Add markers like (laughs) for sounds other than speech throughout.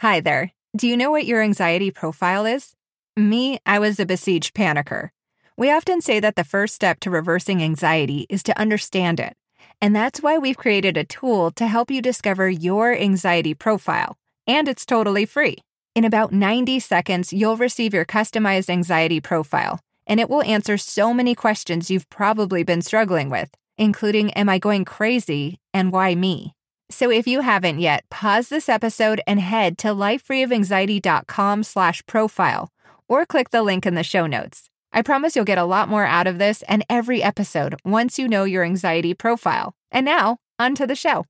Hi there. Do you know what your anxiety profile is? Me, I was a besieged panicker. We often say that the first step to reversing anxiety is to understand it. And that's why we've created a tool to help you discover your anxiety profile. And it's totally free. In about 90 seconds, you'll receive your customized anxiety profile, and it will answer so many questions you've probably been struggling with, including Am I going crazy and why me? So if you haven't yet, pause this episode and head to lifefreeofanxiety.com slash profile or click the link in the show notes. I promise you'll get a lot more out of this and every episode once you know your anxiety profile. And now, on to the show.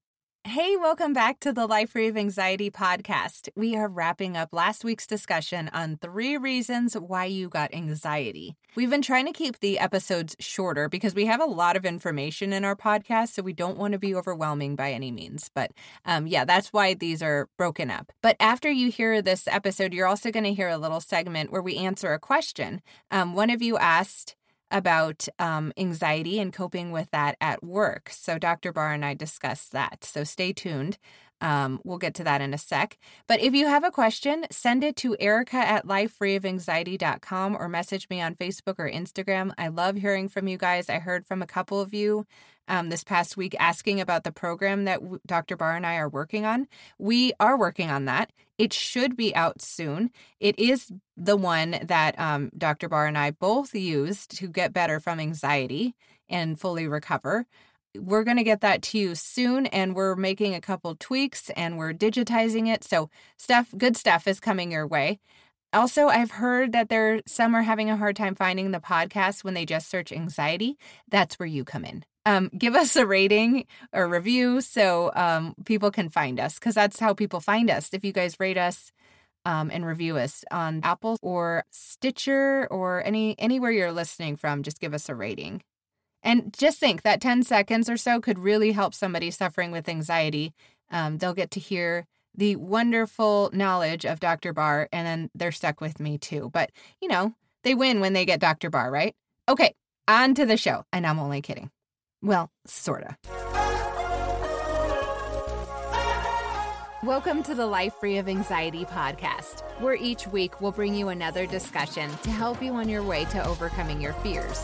Hey, welcome back to the Life Free of Anxiety podcast. We are wrapping up last week's discussion on three reasons why you got anxiety. We've been trying to keep the episodes shorter because we have a lot of information in our podcast, so we don't want to be overwhelming by any means. But um, yeah, that's why these are broken up. But after you hear this episode, you're also going to hear a little segment where we answer a question. Um, one of you asked, about um, anxiety and coping with that at work. So, Dr. Barr and I discussed that. So, stay tuned. Um, we'll get to that in a sec. But if you have a question, send it to Erica at lifefreeofanxiety.com or message me on Facebook or Instagram. I love hearing from you guys. I heard from a couple of you um, this past week asking about the program that Dr. Barr and I are working on. We are working on that. It should be out soon. It is the one that um, Dr. Barr and I both used to get better from anxiety and fully recover. We're going to get that to you soon, and we're making a couple tweaks and we're digitizing it. So, stuff, good stuff is coming your way. Also, I've heard that there some are having a hard time finding the podcast when they just search anxiety. That's where you come in um, give us a rating or review so um, people can find us because that's how people find us. If you guys rate us um, and review us on Apple or Stitcher or any anywhere you're listening from, just give us a rating. And just think that 10 seconds or so could really help somebody suffering with anxiety. Um, they'll get to hear the wonderful knowledge of Dr. Barr, and then they're stuck with me too. But, you know, they win when they get Dr. Barr, right? Okay, on to the show. And I'm only kidding. Well, sorta. Welcome to the Life Free of Anxiety podcast, where each week we'll bring you another discussion to help you on your way to overcoming your fears.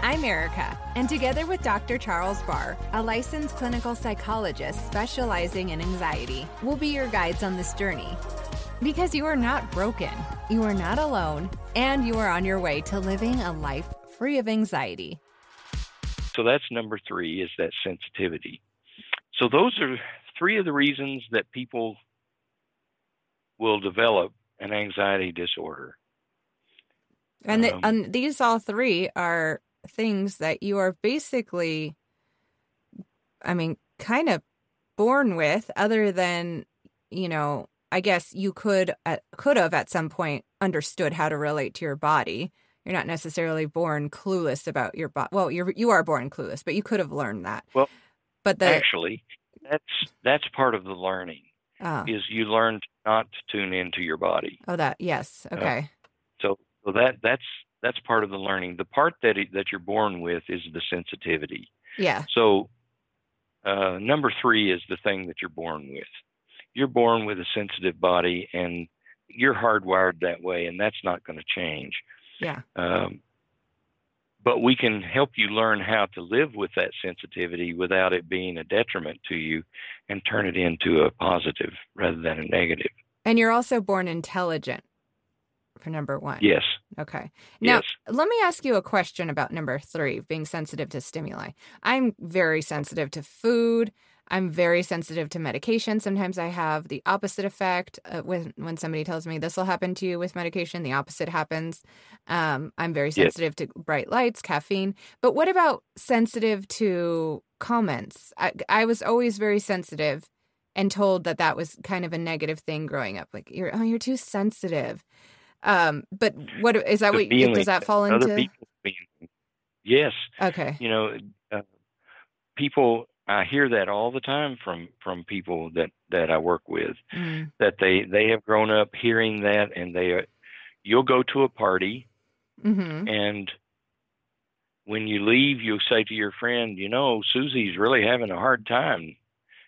I'm Erica, and together with Dr. Charles Barr, a licensed clinical psychologist specializing in anxiety, we'll be your guides on this journey. Because you are not broken, you are not alone, and you are on your way to living a life free of anxiety. So that's number three is that sensitivity. So those are three of the reasons that people will develop an anxiety disorder. And, the, um, and these all three are things that you are basically, I mean, kind of born with, other than, you know, I guess you could uh, could have at some point understood how to relate to your body you're not necessarily born clueless about your body. Well, you're you are born clueless, but you could have learned that. Well, but the, actually, that's that's part of the learning. Oh. Is you learn not to tune into your body. Oh, that yes, uh, okay. Uh, so, so that that's that's part of the learning. The part that it, that you're born with is the sensitivity. Yeah. So, uh, number three is the thing that you're born with. You're born with a sensitive body, and you're hardwired that way, and that's not going to change. Yeah. Um, but we can help you learn how to live with that sensitivity without it being a detriment to you and turn it into a positive rather than a negative. And you're also born intelligent for number one. Yes. Okay. Now, yes. let me ask you a question about number three being sensitive to stimuli. I'm very sensitive to food. I'm very sensitive to medication. Sometimes I have the opposite effect. Uh, when when somebody tells me this will happen to you with medication, the opposite happens. Um, I'm very sensitive yes. to bright lights, caffeine. But what about sensitive to comments? I, I was always very sensitive and told that that was kind of a negative thing growing up. Like you're oh you're too sensitive. Um, but what is that? what does that fall into? yes. Okay. You know, uh, people I hear that all the time from from people that that I work with mm. that they they have grown up hearing that and they are, you'll go to a party mm-hmm. and when you leave you'll say to your friend you know Susie's really having a hard time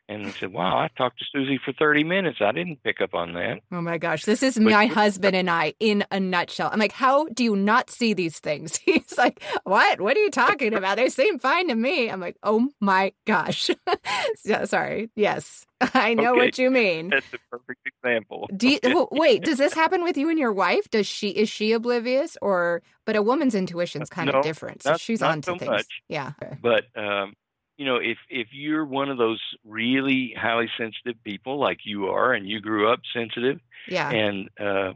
and they said, "Wow, I talked to Susie for 30 minutes. I didn't pick up on that." Oh my gosh, this is but, my husband and I in a nutshell. I'm like, "How do you not see these things?" (laughs) He's like, "What? What are you talking about? They seem fine to me." I'm like, "Oh my gosh." (laughs) yeah, sorry. Yes. (laughs) I know okay. what you mean. That's a perfect example. Do you, wait, does this happen with you and your wife? Does she is she oblivious or but a woman's intuition is kind no, of different. So not, she's not onto so things. Much. Yeah. But um you know, if if you're one of those really highly sensitive people like you are, and you grew up sensitive, yeah, and uh,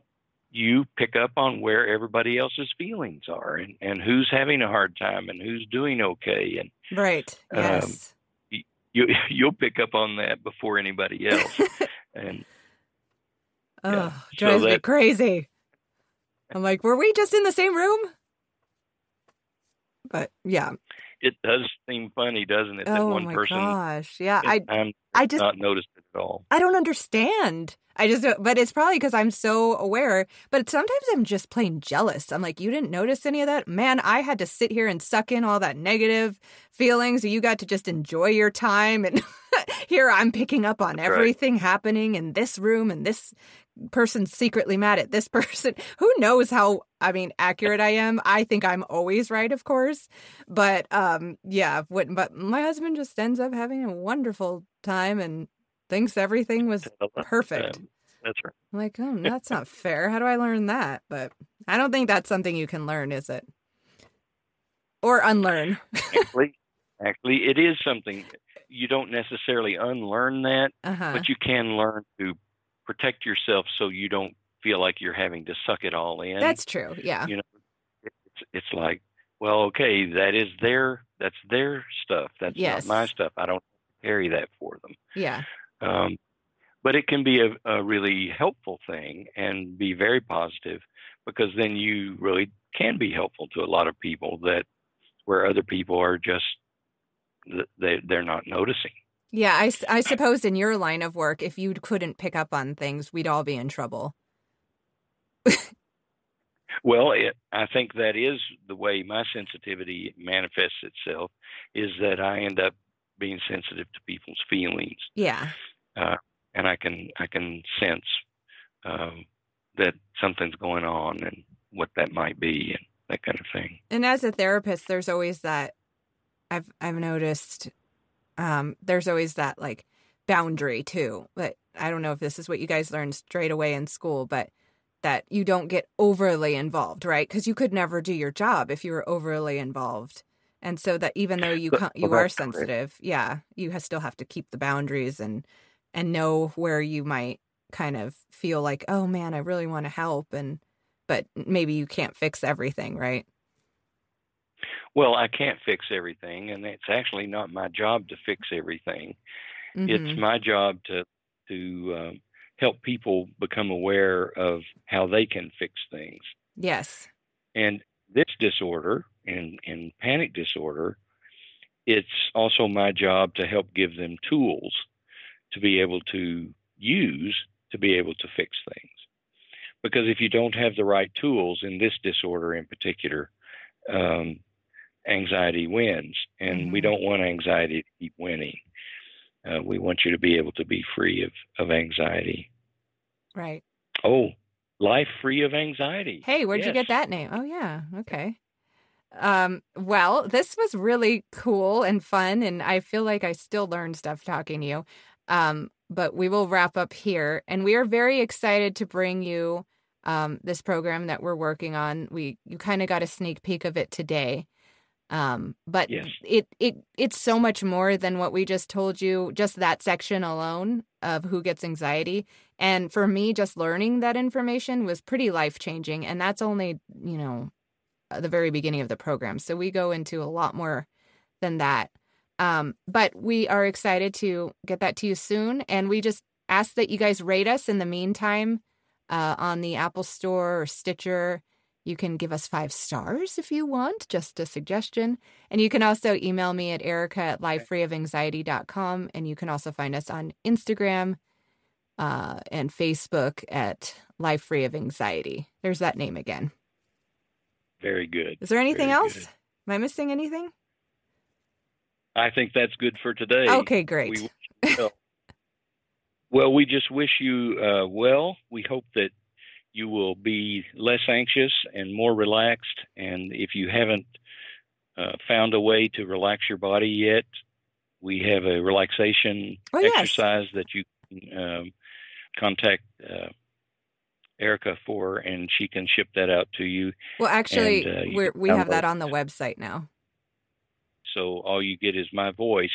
you pick up on where everybody else's feelings are, and and who's having a hard time, and who's doing okay, and right, um, yes, um, you (laughs) you'll pick up on that before anybody else, (laughs) and oh, yeah. drives so that, me crazy. I'm like, were we just in the same room? But yeah, it does seem funny, doesn't it? That oh one my person gosh, yeah, I I just not noticed it at all. I don't understand. I just, but it's probably because I'm so aware. But sometimes I'm just plain jealous. I'm like, you didn't notice any of that, man. I had to sit here and suck in all that negative feelings. You got to just enjoy your time, and (laughs) here I'm picking up on That's everything right. happening in this room and this person's secretly mad at this (laughs) person. Who knows how I mean accurate I am? I think I'm always right, of course. But um yeah, what, but my husband just ends up having a wonderful time and thinks everything was (laughs) perfect. Um, that's right. I'm like, oh, (laughs) that's not fair. How do I learn that? But I don't think that's something you can learn, is it? Or unlearn. actually, actually, it is something you don't necessarily unlearn that, uh-huh. but you can learn to protect yourself so you don't feel like you're having to suck it all in. That's true. Yeah. You know, it's it's like, well, okay, that is their that's their stuff. That's yes. not my stuff. I don't carry that for them. Yeah. Um, but it can be a, a really helpful thing and be very positive because then you really can be helpful to a lot of people that where other people are just they they're not noticing. Yeah, I, I suppose in your line of work, if you couldn't pick up on things, we'd all be in trouble. well, it, I think that is the way my sensitivity manifests itself, is that I end up being sensitive to people's feelings. Yeah. Uh, and I can I can sense um, that something's going on and what that might be and that kind of thing. And as a therapist, there's always that. I've I've noticed um, there's always that like boundary too. But I don't know if this is what you guys learned straight away in school, but that you don't get overly involved, right? Because you could never do your job if you were overly involved. And so that even though you you well, are sensitive, correct. yeah, you still have to keep the boundaries and and know where you might kind of feel like, oh man, I really want to help, and but maybe you can't fix everything, right? Well, I can't fix everything, and it's actually not my job to fix everything. Mm-hmm. It's my job to to um, help people become aware of how they can fix things. Yes. And this disorder, and in panic disorder, it's also my job to help give them tools to be able to use to be able to fix things. Because if you don't have the right tools in this disorder in particular, um, anxiety wins, and mm-hmm. we don't want anxiety to keep winning. Uh, we want you to be able to be free of, of anxiety. Right. Oh, life free of anxiety. Hey, where'd yes. you get that name? Oh, yeah. Okay. Um, well, this was really cool and fun, and I feel like I still learned stuff talking to you. Um, but we will wrap up here, and we are very excited to bring you um, this program that we're working on. We you kind of got a sneak peek of it today. Um, but yes. it it it's so much more than what we just told you. Just that section alone of who gets anxiety, and for me, just learning that information was pretty life changing. And that's only you know the very beginning of the program. So we go into a lot more than that. Um, but we are excited to get that to you soon, and we just ask that you guys rate us in the meantime uh, on the Apple Store or Stitcher you can give us five stars if you want, just a suggestion. And you can also email me at erica at lifefreeofanxiety.com. And you can also find us on Instagram uh, and Facebook at Life Free of Anxiety. There's that name again. Very good. Is there anything Very else? Good. Am I missing anything? I think that's good for today. Okay, great. We, Well, we just wish you uh, well. We hope that you will be less anxious and more relaxed. And if you haven't uh, found a way to relax your body yet, we have a relaxation oh, yes. exercise that you can um, contact uh, Erica for, and she can ship that out to you. Well, actually, and, uh, we have that on the website now. So all you get is my voice.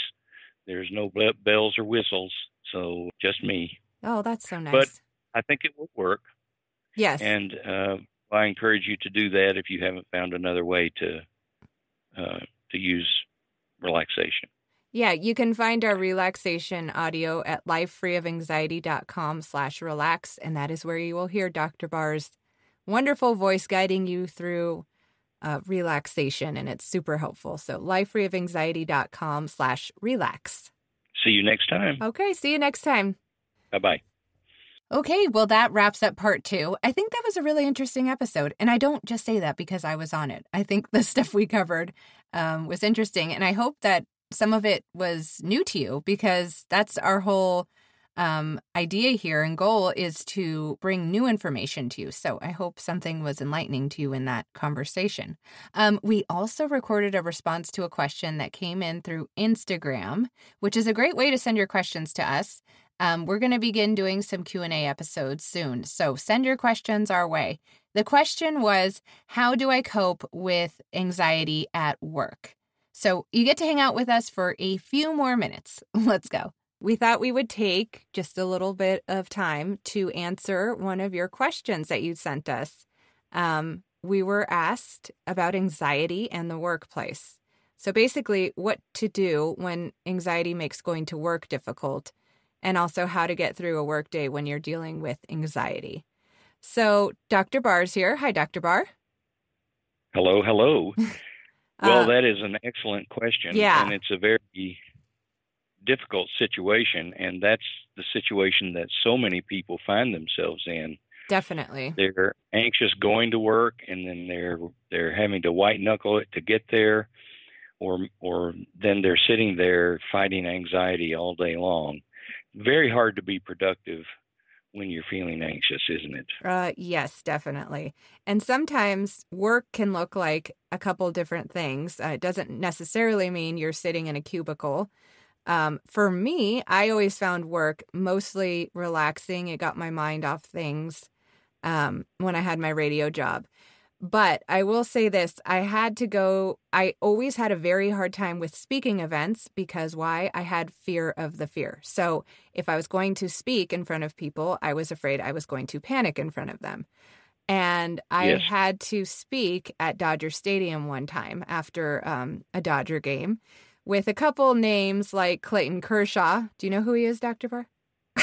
There's no bells or whistles, so just me. Oh, that's so nice. But I think it will work. Yes. And uh, I encourage you to do that if you haven't found another way to uh, to use relaxation. Yeah, you can find our relaxation audio at lifefreeofanxiety.com slash relax, and that is where you will hear Dr. Barr's wonderful voice guiding you through uh, relaxation, and it's super helpful. So lifefreeofanxiety.com slash relax. See you next time. Okay, see you next time. Bye-bye. Okay, well, that wraps up part two. I think that was a really interesting episode. And I don't just say that because I was on it. I think (laughs) the stuff we covered um, was interesting. And I hope that some of it was new to you because that's our whole um, idea here and goal is to bring new information to you. So I hope something was enlightening to you in that conversation. Um, we also recorded a response to a question that came in through Instagram, which is a great way to send your questions to us. Um, we're going to begin doing some q&a episodes soon so send your questions our way the question was how do i cope with anxiety at work so you get to hang out with us for a few more minutes. (laughs) Let's go. We thought we would take just a little bit of time to answer one of your questions that you sent us. Um, we were asked about anxiety and the workplace. So, basically, what to do when anxiety makes going to work difficult, and also how to get through a workday when you're dealing with anxiety. So, Dr. Barr's here. Hi, Dr. Barr. Hello, hello. (laughs) Well, uh, that is an excellent question. Yeah. And it's a very difficult situation. And that's the situation that so many people find themselves in. Definitely. They're anxious going to work and then they're they're having to white knuckle it to get there or or then they're sitting there fighting anxiety all day long. Very hard to be productive when you're feeling anxious, isn't it? Uh, yes, definitely. And sometimes work can look like a couple different things. Uh, it doesn't necessarily mean you're sitting in a cubicle. Um, for me, I always found work mostly relaxing. It got my mind off things um, when I had my radio job. But I will say this I had to go, I always had a very hard time with speaking events because why? I had fear of the fear. So if I was going to speak in front of people, I was afraid I was going to panic in front of them. And I yes. had to speak at Dodger Stadium one time after um, a Dodger game with a couple names like Clayton Kershaw. Do you know who he is, Dr. Barr?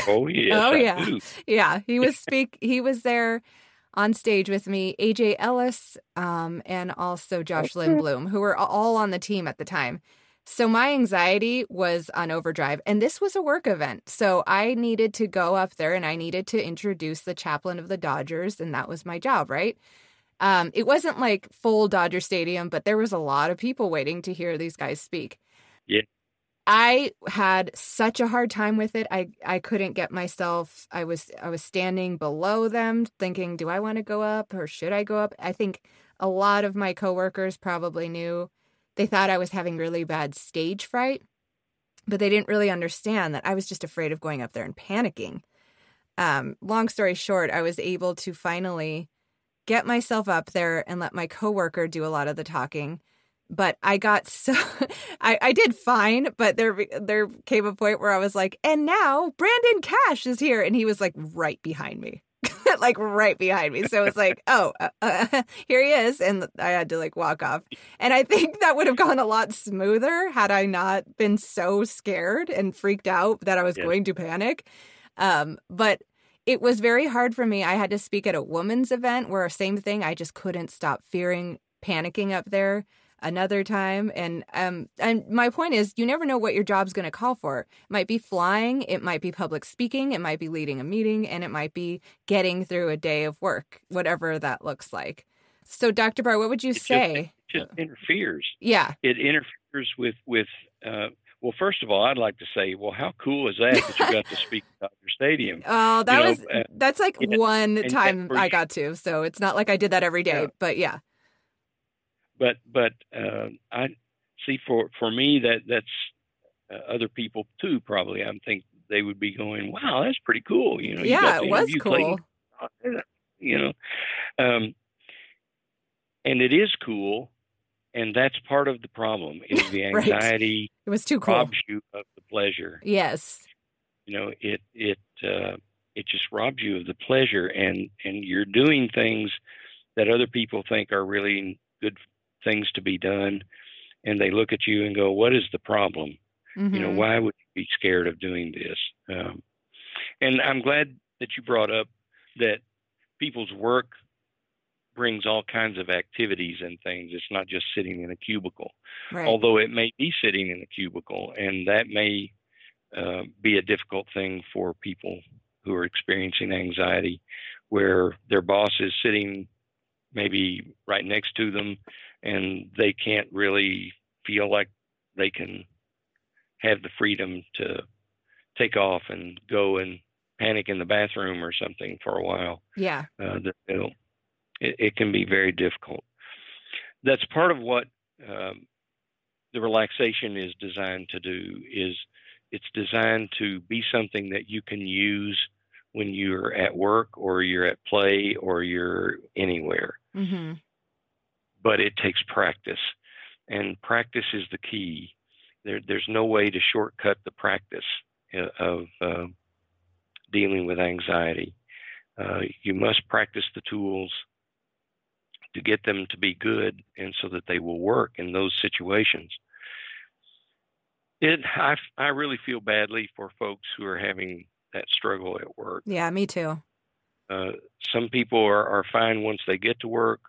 Oh, (laughs) yeah. oh, yeah. Yeah. He (laughs) was speak, he was there on stage with me AJ Ellis um, and also Josh Lindblom, who were all on the team at the time. So my anxiety was on overdrive. And this was a work event. So I needed to go up there and I needed to introduce the chaplain of the Dodgers. And that was my job, right? Um, it wasn't like full Dodger Stadium, but there was a lot of people waiting to hear these guys speak. Yeah. I had such a hard time with it. I I couldn't get myself. I was I was standing below them thinking, do I want to go up or should I go up? I think a lot of my coworkers probably knew. They thought I was having really bad stage fright, but they didn't really understand that I was just afraid of going up there and panicking. Um, long story short, I was able to finally get myself up there and let my coworker do a lot of the talking but I got so (laughs) I, I did fine, but there there came a point where I was like, and now Brandon Cash is here, and he was like right behind me, (laughs) like right behind me. So it was like, oh, uh, uh, (laughs) here he is, and I had to like walk off. And I think that would have gone a lot smoother had I not been so scared and freaked out that I was yeah. going to panic. Um, but it was very hard for me. I had to speak at a woman's event where same thing. I just couldn't stop fearing panicking up there another time and um and my point is you never know what your job's going to call for it might be flying it might be public speaking it might be leading a meeting and it might be getting through a day of work whatever that looks like so dr barr what would you it say just, it just interferes yeah it interferes with with uh Well, first of all, I'd like to say, well, how cool is that that you got to speak at your Stadium? (laughs) Oh, that you was know, uh, that's like yeah, one time I got to, so it's not like I did that every day, yeah. but yeah. But but uh, I see for for me that that's uh, other people too. Probably, I think they would be going, "Wow, that's pretty cool." You know, yeah, you it was cool. Clayton, you know, um, and it is cool and that's part of the problem (laughs) is the anxiety right. it was too cool robs you of the pleasure yes you know it it uh, it just robs you of the pleasure and and you're doing things that other people think are really good things to be done and they look at you and go what is the problem mm-hmm. you know mm-hmm. why would you be scared of doing this um, and i'm glad that you brought up that people's work brings all kinds of activities and things. It's not just sitting in a cubicle, right. although it may be sitting in a cubicle, and that may uh, be a difficult thing for people who are experiencing anxiety, where their boss is sitting maybe right next to them, and they can't really feel like they can have the freedom to take off and go and panic in the bathroom or something for a while. Yeah. Uh, it, it can be very difficult. That's part of what um, the relaxation is designed to do. Is it's designed to be something that you can use when you're at work or you're at play or you're anywhere. Mm-hmm. But it takes practice, and practice is the key. There, there's no way to shortcut the practice uh, of uh, dealing with anxiety. Uh, you must practice the tools to get them to be good and so that they will work in those situations. It, I, I really feel badly for folks who are having that struggle at work. Yeah, me too. Uh, some people are, are fine once they get to work.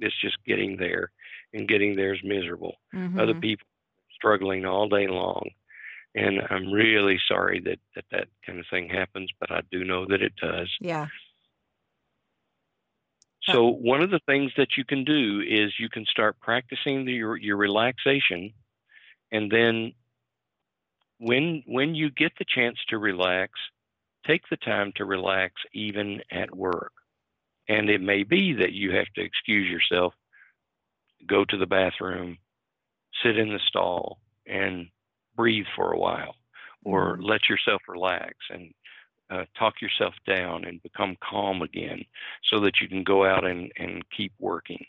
It's just getting there, and getting there is miserable. Mm-hmm. Other people struggling all day long, and I'm really sorry that, that that kind of thing happens, but I do know that it does. Yeah. So one of the things that you can do is you can start practicing the, your your relaxation, and then when when you get the chance to relax, take the time to relax even at work. And it may be that you have to excuse yourself, go to the bathroom, sit in the stall, and breathe for a while, or mm-hmm. let yourself relax and uh, talk yourself down and become calm again so that you can go out and, and keep working.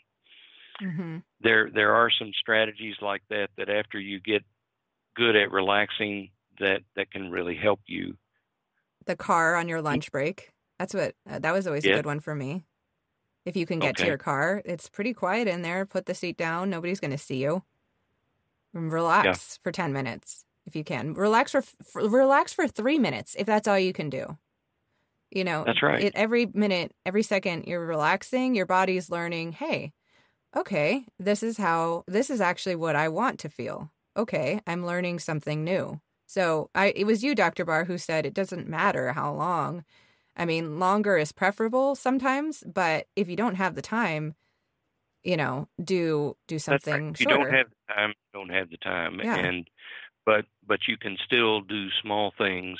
Mm-hmm. There, there are some strategies like that that after you get good at relaxing, that that can really help you. The car on your lunch break. That's what uh, that was always yeah. a good one for me. If you can get okay. to your car, it's pretty quiet in there. Put the seat down. Nobody's going to see you. Relax yeah. for 10 minutes if you can. Relax for, for, relax for 3 minutes if that's all you can do. You know, that's right. It, every minute, every second you're relaxing, your body's learning, hey, okay, this is how, this is actually what I want to feel. Okay, I'm learning something new. So I, it was you, Dr. Barr, who said it doesn't matter how long. I mean, longer is preferable sometimes, but if you don't have the time, you know, do do something right. You don't have the time. Don't have the time, yeah. and but but you can still do small things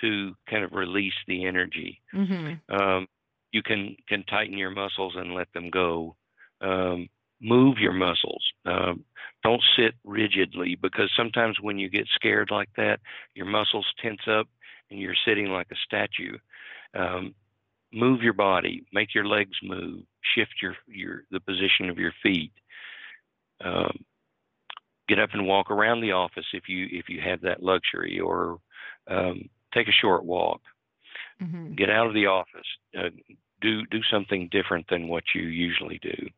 to kind of release the energy. Mm-hmm. Um, you can can tighten your muscles and let them go. Um, move your muscles. Um, don't sit rigidly because sometimes when you get scared like that, your muscles tense up and you're sitting like a statue. Um, move your body, make your legs move, shift your your the position of your feet. Um, get up and walk around the office if you if you have that luxury, or um, take a short walk. Mm-hmm. Get out of the office. Uh, do do something different than what you usually do.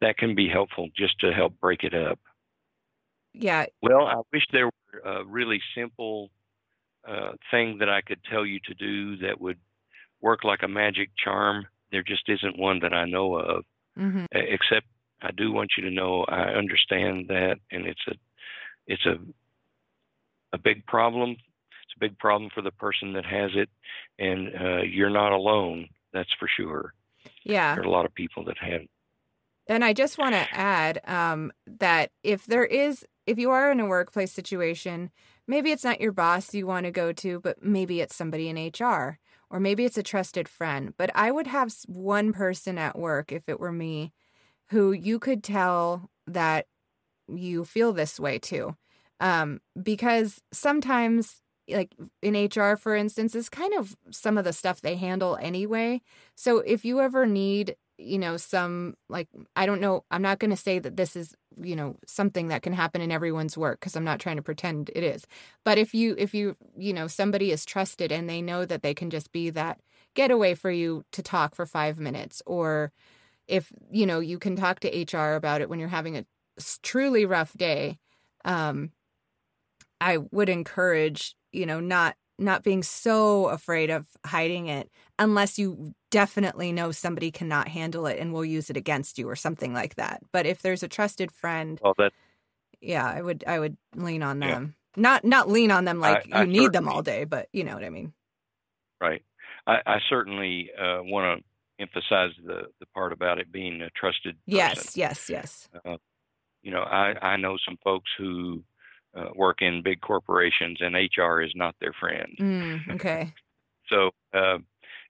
That can be helpful just to help break it up. Yeah. Well, I wish there were a really simple uh, thing that I could tell you to do that would work like a magic charm. There just isn't one that I know of, mm-hmm. except I do want you to know I understand that, and it's a it's a a big problem. It's a big problem for the person that has it, and uh, you're not alone. That's for sure. Yeah, there are a lot of people that have. And I just want to add um, that if there is if you are in a workplace situation, maybe it's not your boss you want to go to, but maybe it's somebody in HR or maybe it's a trusted friend. But I would have one person at work, if it were me, who you could tell that you feel this way too. Um, because sometimes, like in HR, for instance, is kind of some of the stuff they handle anyway. So if you ever need you know some like i don't know i'm not going to say that this is you know something that can happen in everyone's work because i'm not trying to pretend it is. But if you if you you know somebody is trusted and they know that they can just be that getaway for you to talk for 5 minutes or if you know you can talk to hr about it when you're having a truly rough day um i would encourage you know not not being so afraid of hiding it unless you definitely know somebody cannot handle it and will use it against you or something like that. But if there's a trusted friend, well, that yeah, I would I would lean on them. Yeah. Not not lean on them like I, you I need them all day, but you know what I mean. Right. I, I certainly uh, want to emphasize the the part about it being a trusted. Person. Yes, yes, yes. Uh, you know, I I know some folks who uh, work in big corporations, and HR is not their friend. Mm, okay. (laughs) so, uh,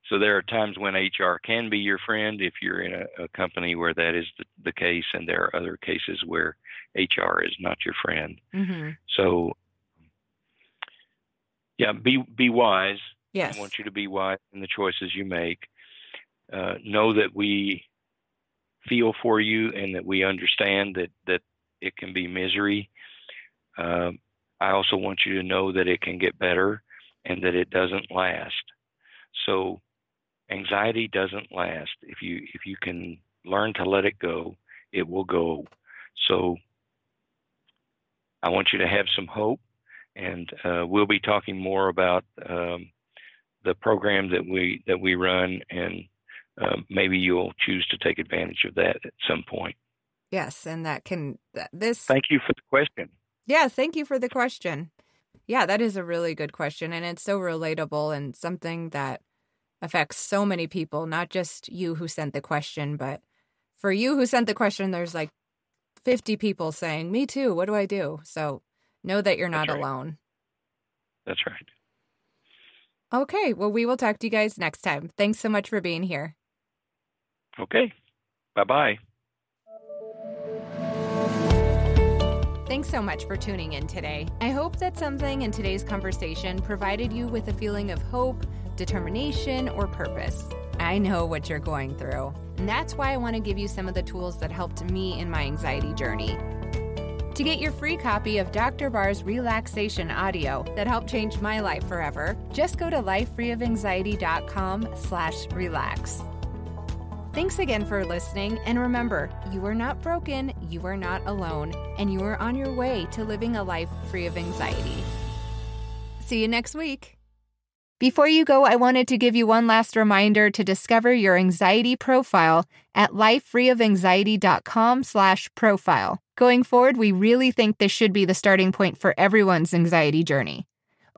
so there are times when HR can be your friend if you're in a, a company where that is the, the, case, and there are other cases where HR is not your friend. Mm-hmm. So, yeah, be be wise. Yes. I want you to be wise in the choices you make. Uh, know that we feel for you and that we understand that that it can be misery um, I also want you to know that it can get better and that it doesn't last. So anxiety doesn't last. If you if you can learn to let it go, it will go. So I want you to have some hope, and uh, we'll be talking more about um, the program that we that we run, and uh, maybe you'll choose to take advantage of that at some point. Yes, and that can this. Thank you for the question. Yeah, thank you for the question. Yeah, that is a really good question. And it's so relatable and something that affects so many people, not just you who sent the question, but for you who sent the question, there's like 50 people saying, Me too. What do I do? So know that you're not right. alone. That's right. Okay. Well, we will talk to you guys next time. Thanks so much for being here. Okay. Bye bye. Thanks so much for tuning in today. I hope that something in today's conversation provided you with a feeling of hope, determination, or purpose. I know what you're going through, and that's why I want to give you some of the tools that helped me in my anxiety journey. To get your free copy of Dr. Barr's relaxation audio that helped change my life forever, just go to lifefreeofanxiety.com slash relax. Thanks again for listening, and remember, you are not broken, you are not alone, and you are on your way to living a life free of anxiety. See you next week. Before you go, I wanted to give you one last reminder to discover your anxiety profile at lifefreeofanxiety.com slash profile. Going forward, we really think this should be the starting point for everyone's anxiety journey.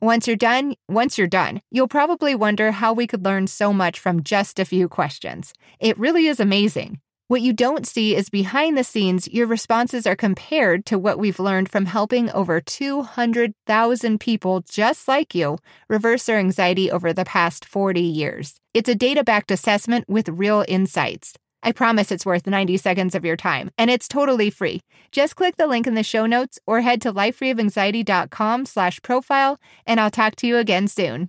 Once you're done, once you're done, you'll probably wonder how we could learn so much from just a few questions. It really is amazing. What you don't see is behind the scenes, your responses are compared to what we've learned from helping over 200,000 people just like you reverse their anxiety over the past 40 years. It's a data backed assessment with real insights. I promise it's worth 90 seconds of your time, and it's totally free. Just click the link in the show notes or head to lifefreeofanxiety.com slash profile, and I'll talk to you again soon.